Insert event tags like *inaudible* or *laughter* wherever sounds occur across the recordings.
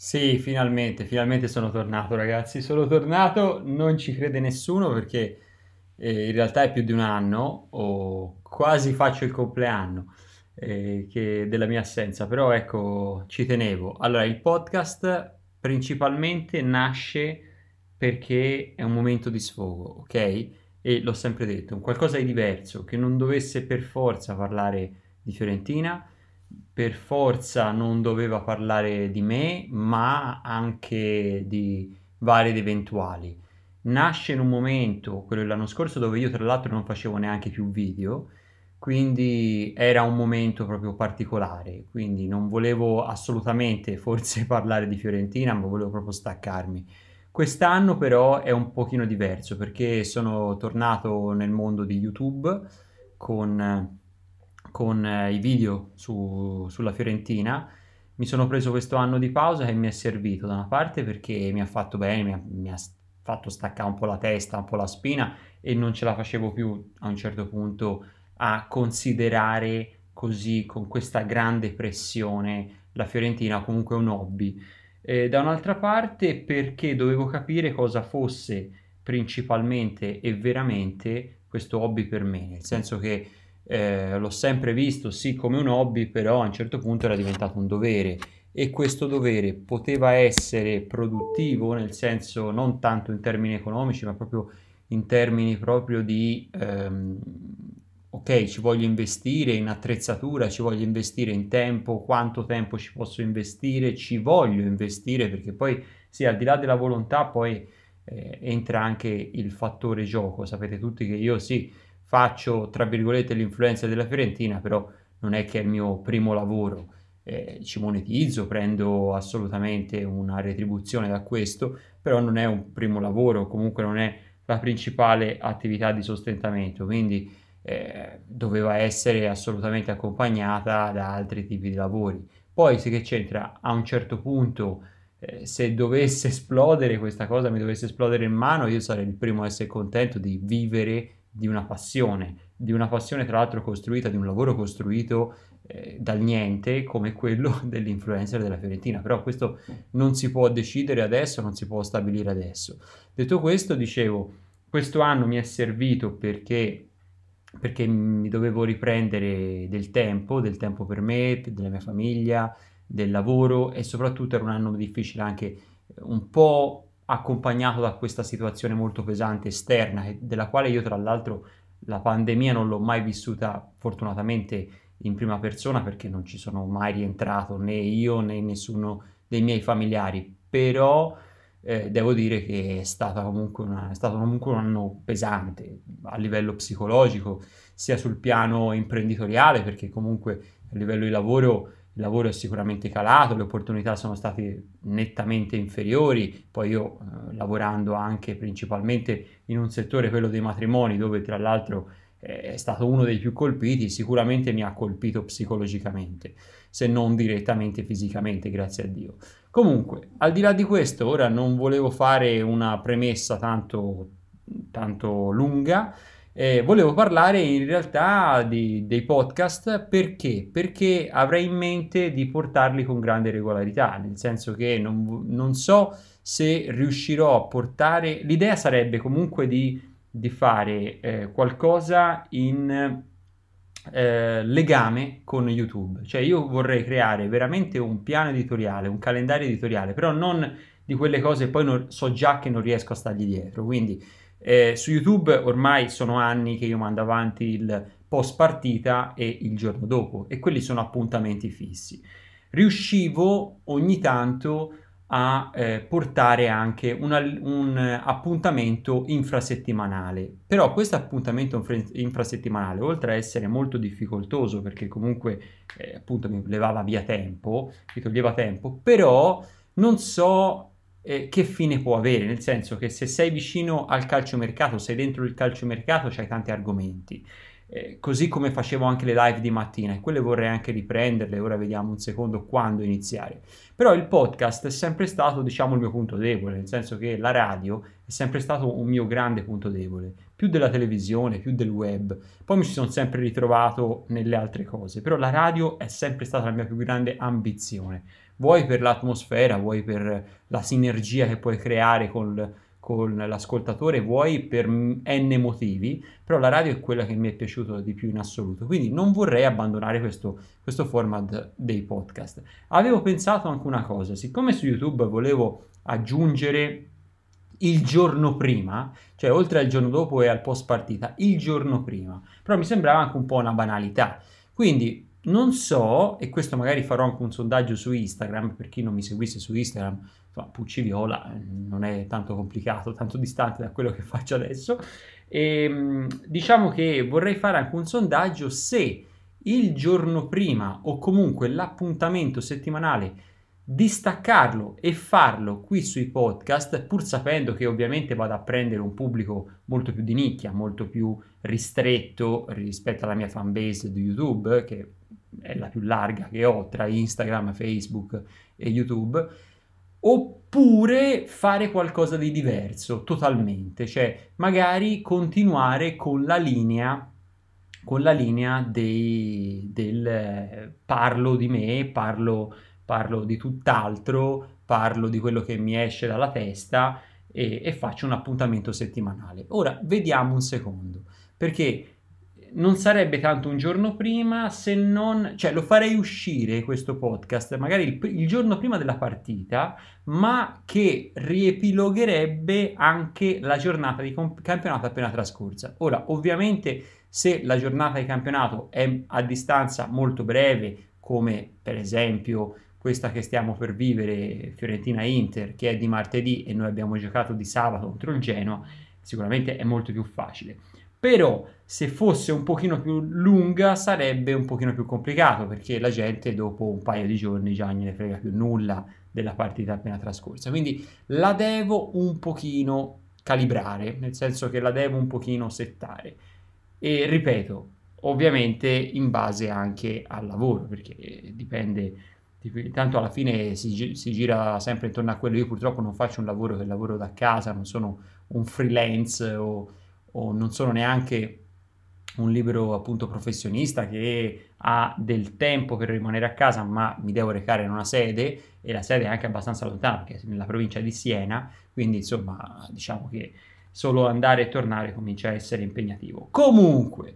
Sì, finalmente, finalmente sono tornato, ragazzi. Sono tornato, non ci crede nessuno perché eh, in realtà è più di un anno, o quasi faccio il compleanno eh, che- della mia assenza, però ecco, ci tenevo. Allora, il podcast principalmente nasce perché è un momento di sfogo, ok? E l'ho sempre detto, un qualcosa di diverso, che non dovesse per forza parlare di Fiorentina per forza non doveva parlare di me, ma anche di vari ed eventuali. Nasce in un momento, quello dell'anno scorso, dove io tra l'altro non facevo neanche più video, quindi era un momento proprio particolare, quindi non volevo assolutamente forse *laughs* parlare di Fiorentina, ma volevo proprio staccarmi. Quest'anno però è un pochino diverso perché sono tornato nel mondo di YouTube con con eh, i video su- sulla Fiorentina. Mi sono preso questo anno di pausa che mi è servito da una parte perché mi ha fatto bene, mi ha, mi ha fatto staccare un po' la testa, un po' la spina e non ce la facevo più a un certo punto a considerare così con questa grande pressione la Fiorentina comunque un hobby. E da un'altra parte perché dovevo capire cosa fosse principalmente e veramente questo hobby per me, nel senso che eh, l'ho sempre visto sì come un hobby, però a un certo punto era diventato un dovere. E questo dovere poteva essere produttivo nel senso non tanto in termini economici, ma proprio in termini proprio di ehm, ok, ci voglio investire in attrezzatura, ci voglio investire in tempo, quanto tempo ci posso investire, ci voglio investire perché poi sì, al di là della volontà poi eh, entra anche il fattore gioco, sapete tutti che io sì faccio, tra virgolette, l'influencer della Fiorentina, però non è che è il mio primo lavoro. Eh, ci monetizzo, prendo assolutamente una retribuzione da questo, però non è un primo lavoro, comunque non è la principale attività di sostentamento, quindi eh, doveva essere assolutamente accompagnata da altri tipi di lavori. Poi, se che c'entra, a un certo punto, eh, se dovesse esplodere questa cosa, mi dovesse esplodere in mano, io sarei il primo a essere contento di vivere di una passione, di una passione tra l'altro costruita, di un lavoro costruito eh, dal niente come quello *laughs* dell'influencer della Fiorentina, però questo non si può decidere adesso, non si può stabilire adesso. Detto questo, dicevo, questo anno mi è servito perché, perché mi dovevo riprendere del tempo, del tempo per me, della mia famiglia, del lavoro e soprattutto era un anno difficile anche un po' accompagnato da questa situazione molto pesante esterna, della quale io tra l'altro la pandemia non l'ho mai vissuta fortunatamente in prima persona perché non ci sono mai rientrato né io né nessuno dei miei familiari, però eh, devo dire che è, stata comunque una, è stato comunque un anno pesante a livello psicologico, sia sul piano imprenditoriale, perché comunque a livello di lavoro il lavoro è sicuramente calato, le opportunità sono state nettamente inferiori, poi io eh, lavorando anche principalmente in un settore, quello dei matrimoni, dove tra l'altro eh, è stato uno dei più colpiti, sicuramente mi ha colpito psicologicamente, se non direttamente fisicamente, grazie a Dio. Comunque, al di là di questo, ora non volevo fare una premessa tanto, tanto lunga, eh, volevo parlare in realtà di, dei podcast perché? Perché avrei in mente di portarli con grande regolarità, nel senso che non, non so se riuscirò a portare... L'idea sarebbe comunque di, di fare eh, qualcosa in eh, legame con YouTube, cioè io vorrei creare veramente un piano editoriale, un calendario editoriale, però non di quelle cose poi non, so già che non riesco a stargli dietro, quindi eh, su YouTube ormai sono anni che io mando avanti il post partita e il giorno dopo e quelli sono appuntamenti fissi. Riuscivo ogni tanto a eh, portare anche una, un appuntamento infrasettimanale. Però questo appuntamento infrasettimanale, oltre a essere molto difficoltoso perché comunque eh, appunto mi levava via tempo, mi toglieva tempo, però non so eh, che fine può avere, nel senso che se sei vicino al calciomercato, sei dentro il calciomercato, c'hai tanti argomenti. eh, così come facevo anche le live di mattina e quelle vorrei anche riprenderle, ora vediamo un secondo quando iniziare. Però il podcast è sempre stato, diciamo, il mio punto debole, nel senso che la radio è sempre stato un mio grande punto debole, più della televisione, più del web. Poi mi ci sono sempre ritrovato nelle altre cose, però la radio è sempre stata la mia più grande ambizione, vuoi per l'atmosfera, vuoi per la sinergia che puoi creare con con l'ascoltatore, vuoi per n motivi, però la radio è quella che mi è piaciuta di più in assoluto, quindi non vorrei abbandonare questo, questo format dei podcast. Avevo pensato anche una cosa, siccome su YouTube volevo aggiungere il giorno prima, cioè oltre al giorno dopo e al post partita, il giorno prima, però mi sembrava anche un po' una banalità. Quindi non so, e questo magari farò anche un sondaggio su Instagram, per chi non mi seguisse su Instagram, Pucci Viola eh, non è tanto complicato, tanto distante da quello che faccio adesso. E, ehm, diciamo che vorrei fare anche un sondaggio se il giorno prima o comunque l'appuntamento settimanale distaccarlo e farlo qui sui podcast, pur sapendo che ovviamente vado a prendere un pubblico molto più di nicchia, molto più ristretto rispetto alla mia fanbase di YouTube, che è la più larga che ho tra Instagram, Facebook e YouTube oppure fare qualcosa di diverso totalmente, cioè magari continuare con la linea con la linea dei, del eh, parlo di me, parlo, parlo di tutt'altro, parlo di quello che mi esce dalla testa e, e faccio un appuntamento settimanale. Ora vediamo un secondo, perché non sarebbe tanto un giorno prima se non, cioè lo farei uscire questo podcast magari il, il, giorno prima della partita, ma che riepilogherebbe anche la giornata di campionato appena trascorsa. Ora, ovviamente, se la giornata di campionato è a distanza molto breve, come per esempio questa che stiamo per vivere, Fiorentina-Inter, che è di martedì e noi abbiamo giocato di sabato contro il Genoa, sicuramente è molto più facile però se fosse un pochino più lunga sarebbe un pochino più complicato perché la gente dopo un paio di giorni già non ne frega più nulla della partita appena trascorsa. Quindi la devo un pochino calibrare, nel senso che la devo un pochino settare. E ripeto, ovviamente in base anche al lavoro, perché dipende, tanto alla fine si, si, gira sempre intorno a quello. Io purtroppo non faccio un lavoro che lavoro da casa, non sono un freelance o o non sono neanche un libero appunto professionista che ha del tempo per rimanere a casa, ma mi devo recare in una sede e la sede è anche abbastanza lontana perché nella provincia di Siena, quindi insomma diciamo che solo andare e tornare comincia a essere impegnativo. Comunque,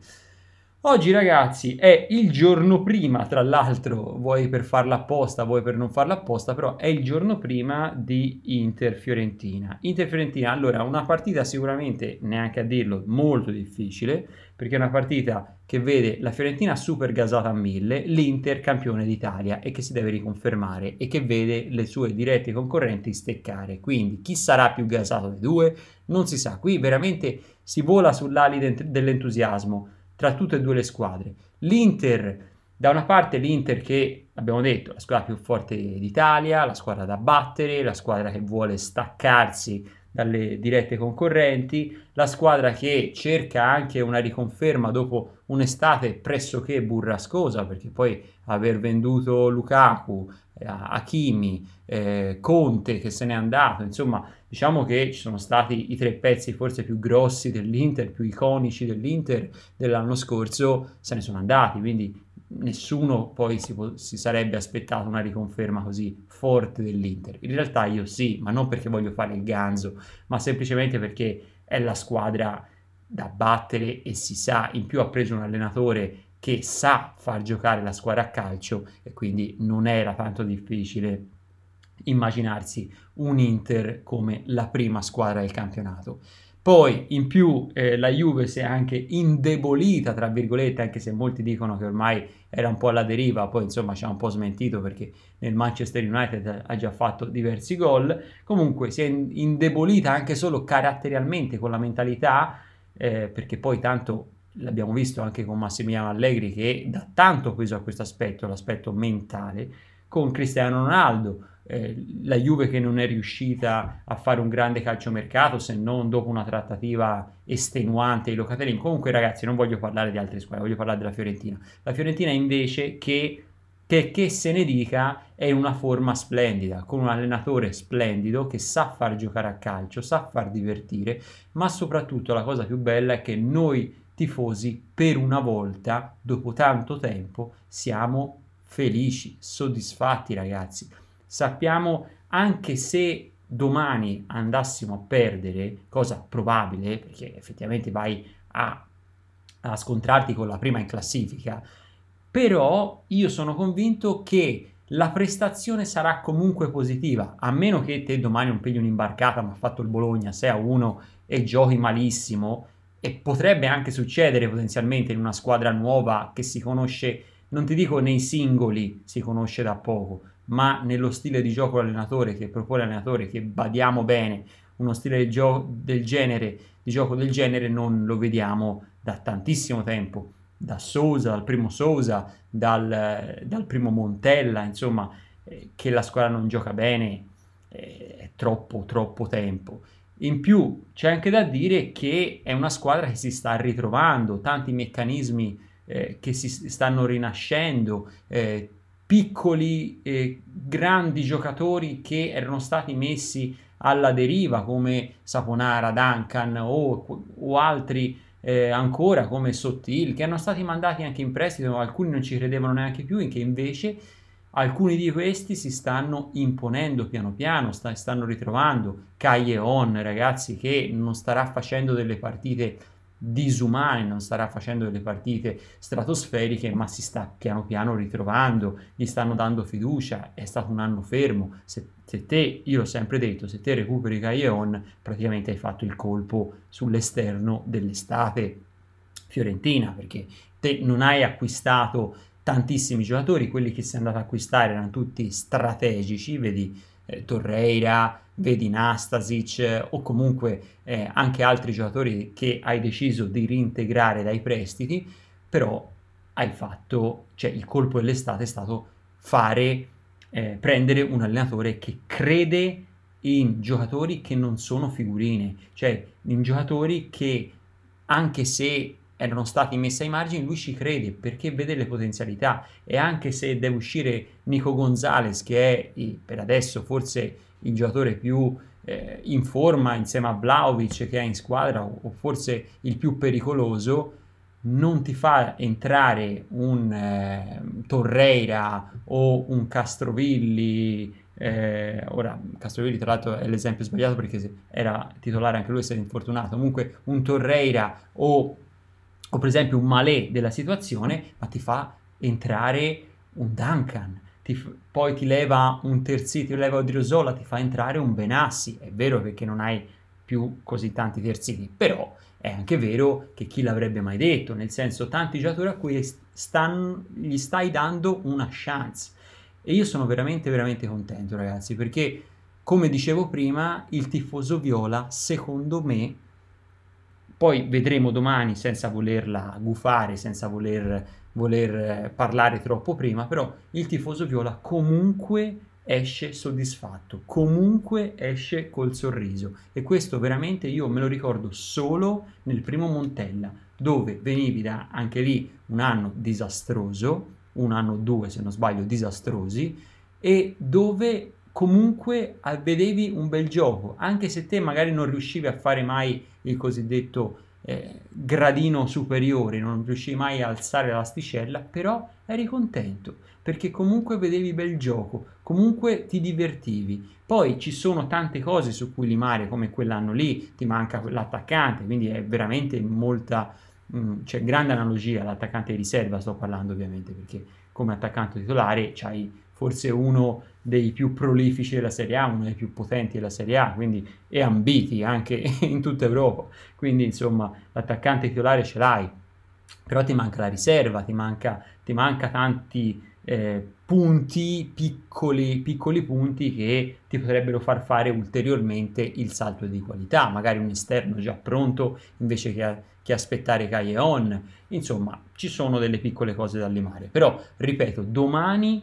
Oggi ragazzi è il giorno prima, tra l'altro, vuoi per farla apposta, vuoi per non farla apposta, però è il giorno prima di Inter-Fiorentina. Inter-Fiorentina, allora, una partita sicuramente, neanche a dirlo, molto difficile, perché è una partita che vede la Fiorentina super gasata a mille, l'Inter campione d'Italia e che si deve riconfermare e che vede le sue dirette concorrenti steccare. Quindi chi sarà più gasato dei due? Non si sa. Qui veramente si vola sull'ali dell'entusiasmo tra tutte e due le squadre. L'Inter, da una parte l'Inter che abbiamo detto, la squadra più forte d'Italia, la squadra da battere, la squadra che vuole staccarsi dalle dirette concorrenti, la squadra che cerca anche una riconferma dopo un'estate pressoché burrascosa, perché poi aver venduto Lukaku, eh, Hakimi, eh, Conte che se n'è andato, insomma diciamo che ci sono stati i tre pezzi forse più grossi dell'Inter, più iconici dell'Inter dell'anno scorso, se ne sono andati, quindi nessuno poi si, po- si, sarebbe aspettato una riconferma così forte dell'Inter. In realtà io sì, ma non perché voglio fare il ganzo, ma semplicemente perché è la squadra da battere e si sa, in più ha preso un allenatore che sa far giocare la squadra a calcio e quindi non era tanto difficile immaginarsi un Inter come la prima squadra del campionato. Poi in più eh, la Juve si è anche indebolita, tra virgolette, anche se molti dicono che ormai era un po' alla deriva, poi insomma ci ha un po' smentito perché nel Manchester United ha già fatto diversi gol. Comunque si è indebolita anche solo caratterialmente con la mentalità, eh, perché poi tanto l'abbiamo visto anche con Massimiliano Allegri che dà tanto peso a questo aspetto, l'aspetto mentale, con Cristiano Ronaldo eh, la Juve che non è riuscita a fare un grande calciomercato se non dopo una trattativa estenuante i Locatelli. Comunque ragazzi non voglio parlare di altre squadre, voglio parlare della Fiorentina. La Fiorentina invece che che, che se ne dica è una forma splendida, con un allenatore splendido che sa far giocare a calcio, sa far divertire, ma soprattutto la cosa più bella è che noi tifosi per una volta, dopo tanto tempo, siamo felici, soddisfatti ragazzi. Sappiamo anche se domani andassimo a perdere, cosa probabile, perché effettivamente vai a, a scontrarti con la prima in classifica, però io sono convinto che la prestazione sarà comunque positiva, a meno che te domani non pigli un'imbarcata, ma ha fatto il Bologna 6 a 1 e giochi malissimo, e potrebbe anche succedere potenzialmente in una squadra nuova che si conosce, non ti dico nei singoli, si conosce da poco, ma nello stile di gioco dell'allenatore che propone l'allenatore, che badiamo bene, uno stile di, gio- del genere, di gioco del genere non lo vediamo da tantissimo tempo da Sousa, dal primo Sousa, dal, dal primo Montella, insomma, eh, che la squadra non gioca bene eh, è troppo, troppo tempo. In più c'è anche da dire che è una squadra che si sta ritrovando, tanti meccanismi eh, che si stanno rinascendo, eh, piccoli e grandi giocatori che erano stati messi alla deriva come Saponara, Duncan o, o altri eh, ancora come Sottil, che erano stati mandati anche in prestito, alcuni non ci credevano neanche più, in che invece alcuni di questi si stanno imponendo piano piano, sta, stanno ritrovando. Caglion, ragazzi, che non starà facendo delle partite disumane, non starà facendo delle partite stratosferiche, ma si sta piano piano ritrovando, gli stanno dando fiducia, è stato un anno fermo, se, se te, io l'ho sempre detto, se te recuperi Caglion, praticamente hai fatto il colpo sull'esterno dell'estate fiorentina, perché te non hai acquistato tantissimi giocatori, quelli che sei andato ad acquistare erano tutti strategici, vedi eh, Torreira, vedi Nastasic eh, o comunque eh, anche altri giocatori che hai deciso di reintegrare dai prestiti, però hai fatto, cioè il colpo dell'estate è stato fare, eh, prendere un allenatore che crede in giocatori che non sono figurine, cioè in giocatori che anche se erano stati messi ai margini, lui ci crede perché vede le potenzialità e anche se deve uscire Nico Gonzalez che è per adesso forse il giocatore più eh, in forma insieme a Vlaovic che è in squadra o, o forse il più pericoloso, non ti fa entrare un eh, Torreira o un Castrovilli. Eh, ora, Castrovilli, tra l'altro, è l'esempio sbagliato perché era titolare anche lui, è stato infortunato. Comunque, un Torreira o, o per esempio un Malé della situazione, ma ti fa entrare un Duncan ti, poi ti leva un terzino, ti leva Odriozola, ti fa entrare un Benassi, è vero perché non hai più così tanti terzini, però è anche vero che chi l'avrebbe mai detto, nel senso tanti giocatori a cui stan, gli stai dando una chance. E io sono veramente veramente contento ragazzi perché come dicevo prima il tifoso viola secondo me poi vedremo domani senza volerla gufare, senza voler voler eh, parlare troppo prima, però il tifoso viola comunque esce soddisfatto, comunque esce col sorriso. E questo veramente io me lo ricordo solo nel primo Montella dove venivi da anche lì un anno disastroso, un anno o due se non sbaglio disastrosi e dove comunque vedevi un bel gioco, anche se te magari non riuscivi a fare mai il cosiddetto eh, gradino superiore, non riuscivi mai a alzare l'asticella, però eri contento perché comunque vedevi bel gioco, comunque ti divertivi. Poi ci sono tante cose su cui limare, come quell'anno lì, ti manca l'attaccante, quindi è veramente molta, mh, mm, c'è grande analogia all'attaccante di riserva, sto parlando ovviamente, perché come attaccante titolare c'hai forse uno dei più prolifici della Serie A, uno dei più potenti della Serie A, quindi e ambiti anche *laughs* in tutta Europa. Quindi insomma l'attaccante titolare ce l'hai, però ti manca la riserva, ti manca, ti manca tanti eh, punti, piccoli, piccoli punti che ti potrebbero far fare ulteriormente il salto di qualità, magari un esterno già pronto invece che, che aspettare Caglion, insomma ci sono delle piccole cose da limare, però ripeto, domani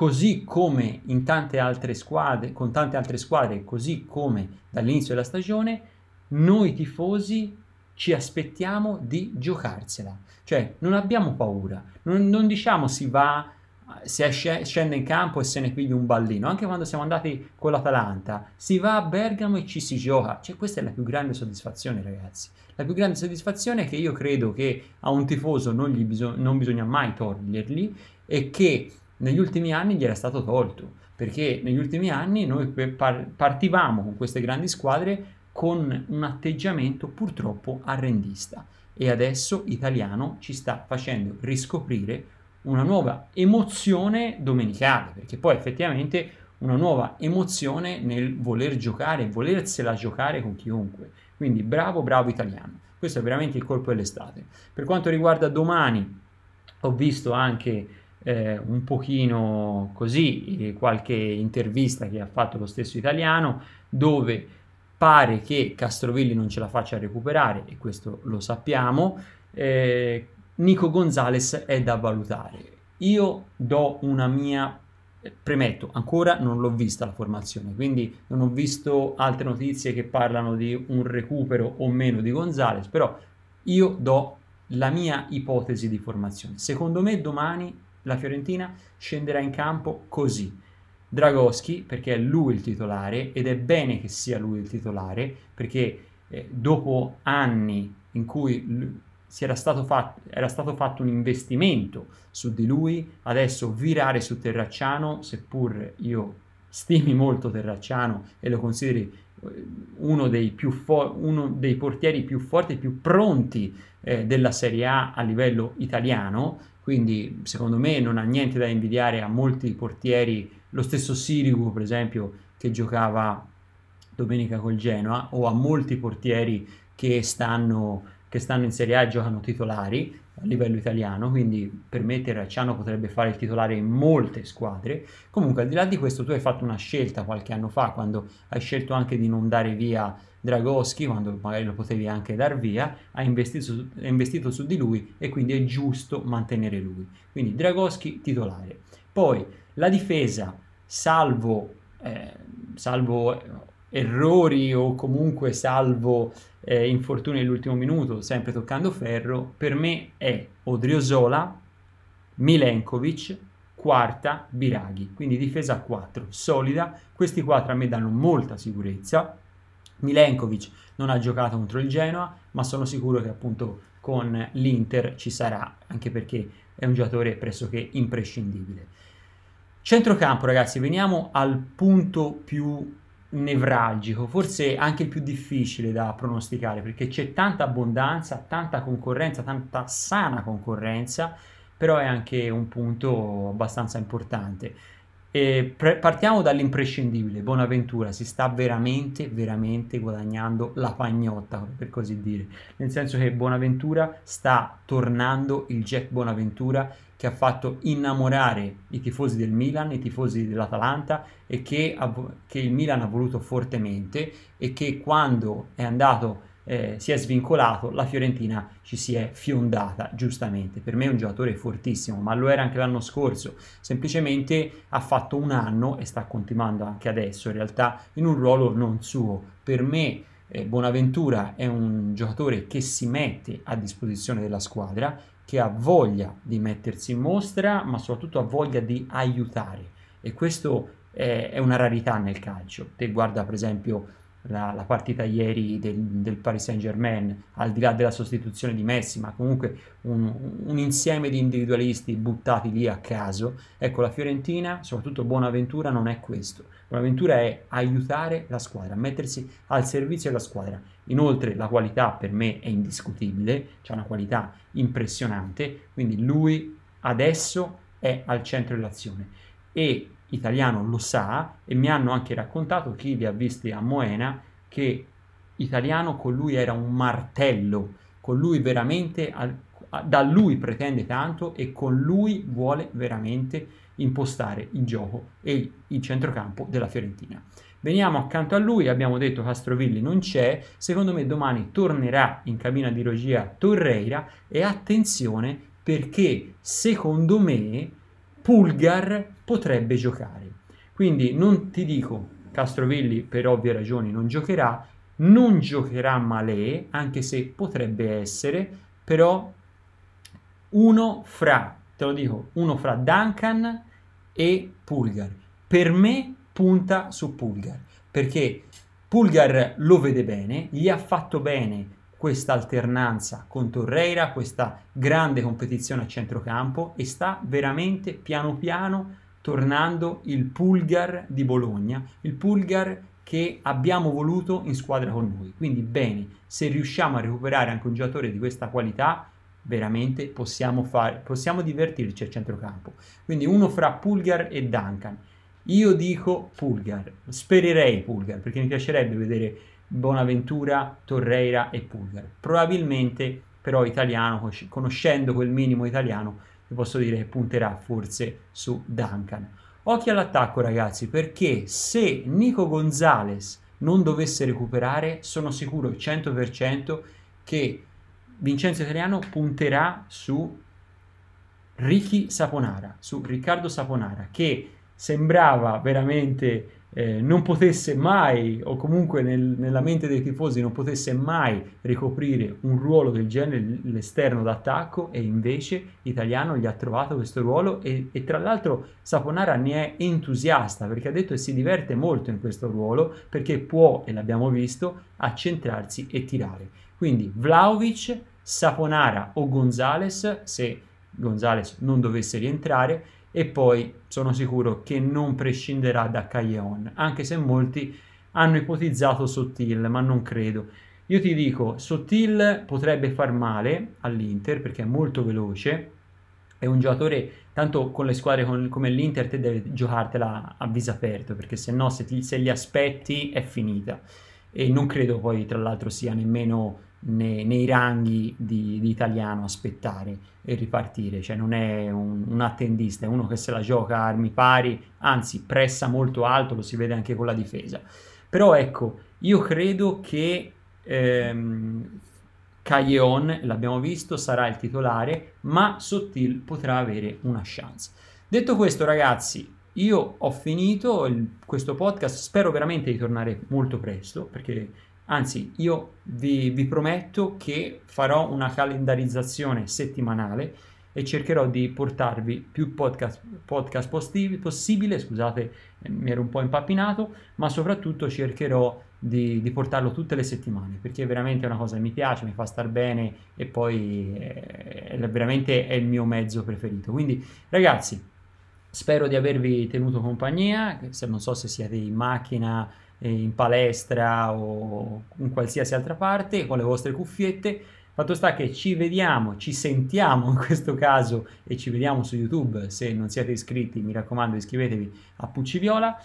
così come in tante altre squadre, con tante altre squadre, così come dall'inizio della stagione, noi tifosi ci aspettiamo di giocarsela. Cioè, non abbiamo paura, non, non diciamo si va si scende in campo e se ne piglia un ballino. Anche quando siamo andati con l'Atalanta, si va a Bergamo e ci si gioca. Cioè, questa è la più grande soddisfazione, ragazzi. La più grande soddisfazione è che io credo che a un tifoso non, bisog- non bisogna mai toglierli e che negli ultimi anni gli era stato tolto. Perché negli ultimi anni noi par- partivamo con queste grandi squadre con un atteggiamento purtroppo arrendista e adesso Italiano ci sta facendo riscoprire una nuova emozione domenicale, perché poi effettivamente una nuova emozione nel voler giocare, volersela giocare con chiunque. Quindi bravo, bravo italiano. Questo è veramente il colpo dell'estate. Per quanto riguarda domani, ho visto anche eh, un pochino così eh, qualche intervista che ha fatto lo stesso italiano, dove pare che Castrovilli non ce la faccia recuperare, e questo lo sappiamo. Eh, Nico Gonzalez è da valutare. Io do una mia premetto, ancora non l'ho vista la formazione, quindi non ho visto altre notizie che parlano di un recupero o meno di Gonzalez, però io do la mia ipotesi di formazione. Secondo me domani la Fiorentina scenderà in campo così. Dragoschi, perché è lui il titolare ed è bene che sia lui il titolare, perché eh, dopo anni in cui era stato, fatto, era stato fatto un investimento su di lui, adesso virare su Terracciano, seppur io stimi molto Terracciano e lo consideri eh, uno dei, fo- uno dei portieri più forti e più pronti eh, della Serie A a livello italiano, quindi secondo me non ha niente da invidiare a molti portieri, lo stesso Sirigu per esempio che giocava domenica col Genoa o a molti portieri che stanno che stanno in Serie A e giocano titolari a livello italiano, quindi per me Terracciano potrebbe fare il titolare in molte squadre. Comunque, al di là di questo, tu hai fatto una scelta qualche anno fa, quando hai scelto anche di non dare via Dragoschi, quando magari lo potevi anche dar via, hai investito, hai investito su di lui e quindi è giusto mantenere lui. Quindi Dragoschi titolare. Poi la difesa, salvo, eh, salvo errori o comunque salvo eh, infortuni nell'ultimo minuto, sempre toccando ferro, per me è Odriozola, Milenkovic, quarta Biraghi, quindi difesa a 4, solida, questi quattro a me danno molta sicurezza. Milenkovic non ha giocato contro il Genoa, ma sono sicuro che appunto con l'Inter ci sarà, anche perché è un giocatore pressoché imprescindibile. Centrocampo, ragazzi, veniamo al punto più nevralgico, forse anche il più difficile da pronosticare perché c'è tanta abbondanza, tanta concorrenza, tanta sana concorrenza, però è anche un punto abbastanza importante. Pre- partiamo dall'imprescindibile, Bonaventura si sta veramente, veramente guadagnando la pagnotta, per così dire, nel senso che Bonaventura sta tornando il Jack Bonaventura che ha fatto innamorare i tifosi del Milan, i tifosi dell'Atalanta e che, ha, che il Milan ha voluto fortemente e che quando è andato eh, si è svincolato, la Fiorentina ci si è fiondata, giustamente. Per me è un giocatore fortissimo, ma lo era anche l'anno scorso. Semplicemente ha fatto un anno e sta continuando anche adesso, in realtà, in un ruolo non suo. Per me eh, Bonaventura è un giocatore che si mette a disposizione della squadra, che ha voglia di mettersi in mostra, ma soprattutto ha voglia di aiutare. E questo è, una rarità nel calcio. Te guarda per esempio la, la partita ieri del, del, Paris Saint Germain, al di là della sostituzione di Messi, ma comunque un, un, insieme di individualisti buttati lì a caso. Ecco, la Fiorentina, soprattutto Bonaventura, non è questo. Bonaventura è aiutare la squadra, mettersi al servizio della squadra. Inoltre la qualità per me è indiscutibile, c'è una qualità impressionante, quindi lui adesso è al centro dell'azione e Italiano lo sa e mi hanno anche raccontato chi li ha visti a Moena che Italiano con lui era un martello, con lui veramente da lui pretende tanto e con lui vuole veramente impostare il gioco e il centrocampo della Fiorentina. Veniamo accanto a lui, abbiamo detto Castrovilli non c'è, secondo me domani tornerà in cabina di regia Torreira e attenzione perché secondo me Pulgar potrebbe giocare. Quindi non ti dico Castrovilli per ovvie ragioni non giocherà, non giocherà Malé, anche se potrebbe essere, però uno fra, te lo dico, uno fra Duncan e Pulgar. Per me punta su Pulgar, perché Pulgar lo vede bene, gli ha fatto bene questa alternanza con Torreira, questa grande competizione a centrocampo e sta veramente piano piano tornando il Pulgar di Bologna, il Pulgar che abbiamo voluto in squadra con noi. Quindi bene, se riusciamo a recuperare anche un giocatore di questa qualità, veramente possiamo, fare, possiamo divertirci al centrocampo. Quindi uno fra Pulgar e Duncan. Io dico Pulgar, spererei Pulgar, perché mi piacerebbe vedere Bonaventura, Torreira e Pulgar. Probabilmente però italiano, conoscendo quel minimo italiano, vi posso dire che punterà forse su Duncan. Occhio all'attacco ragazzi, perché se Nico Gonzalez non dovesse recuperare, sono sicuro al 100% che Vincenzo Italiano punterà su Ricky Saponara, su Riccardo Saponara, che sembrava veramente eh, non potesse mai, o comunque nel, nella mente dei tifosi non potesse mai ricoprire un ruolo del genere, l'esterno d'attacco, e invece Italiano gli ha trovato questo ruolo e, e tra l'altro Saponara ne è entusiasta perché ha detto che si diverte molto in questo ruolo perché può, e l'abbiamo visto, accentrarsi e tirare. Quindi Vlaovic, Saponara o Gonzales, se Gonzales non dovesse rientrare, e poi sono sicuro che non prescinderà da Calleon, anche se molti hanno ipotizzato Sottil, ma non credo. Io ti dico, Sottil potrebbe far male all'Inter perché è molto veloce, è un giocatore, tanto con le squadre con, come l'Inter te devi giocartela a viso aperto, perché se no se, ti, se li aspetti è finita. E non credo poi tra l'altro sia nemmeno nei, nei ranghi di, di, italiano aspettare e ripartire, cioè non è un, un, attendista, è uno che se la gioca a armi pari, anzi pressa molto alto, lo si vede anche con la difesa. Però ecco, io credo che ehm, Calleon, l'abbiamo visto, sarà il titolare, ma Sottil potrà avere una chance. Detto questo, ragazzi, io ho finito il, questo podcast, spero veramente di tornare molto presto, perché Anzi, io vi, vi prometto che farò una calendarizzazione settimanale e cercherò di portarvi più podcast, podcast possibile, possibile, scusate, mi ero un po' impappinato, ma soprattutto cercherò di, di, portarlo tutte le settimane, perché veramente è una cosa che mi piace, mi fa star bene e poi è, è veramente è il mio mezzo preferito. Quindi ragazzi, spero di avervi tenuto compagnia, se non so se siete in macchina in palestra o in qualsiasi altra parte con le vostre cuffiette. Fatto sta che ci vediamo, ci sentiamo in questo caso e ci vediamo su YouTube. Se non siete iscritti, mi raccomando, iscrivetevi a Pucci Viola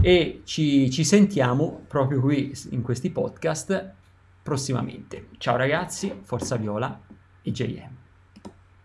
e ci, ci sentiamo proprio qui in questi podcast prossimamente. Ciao ragazzi, Forza Viola e JM.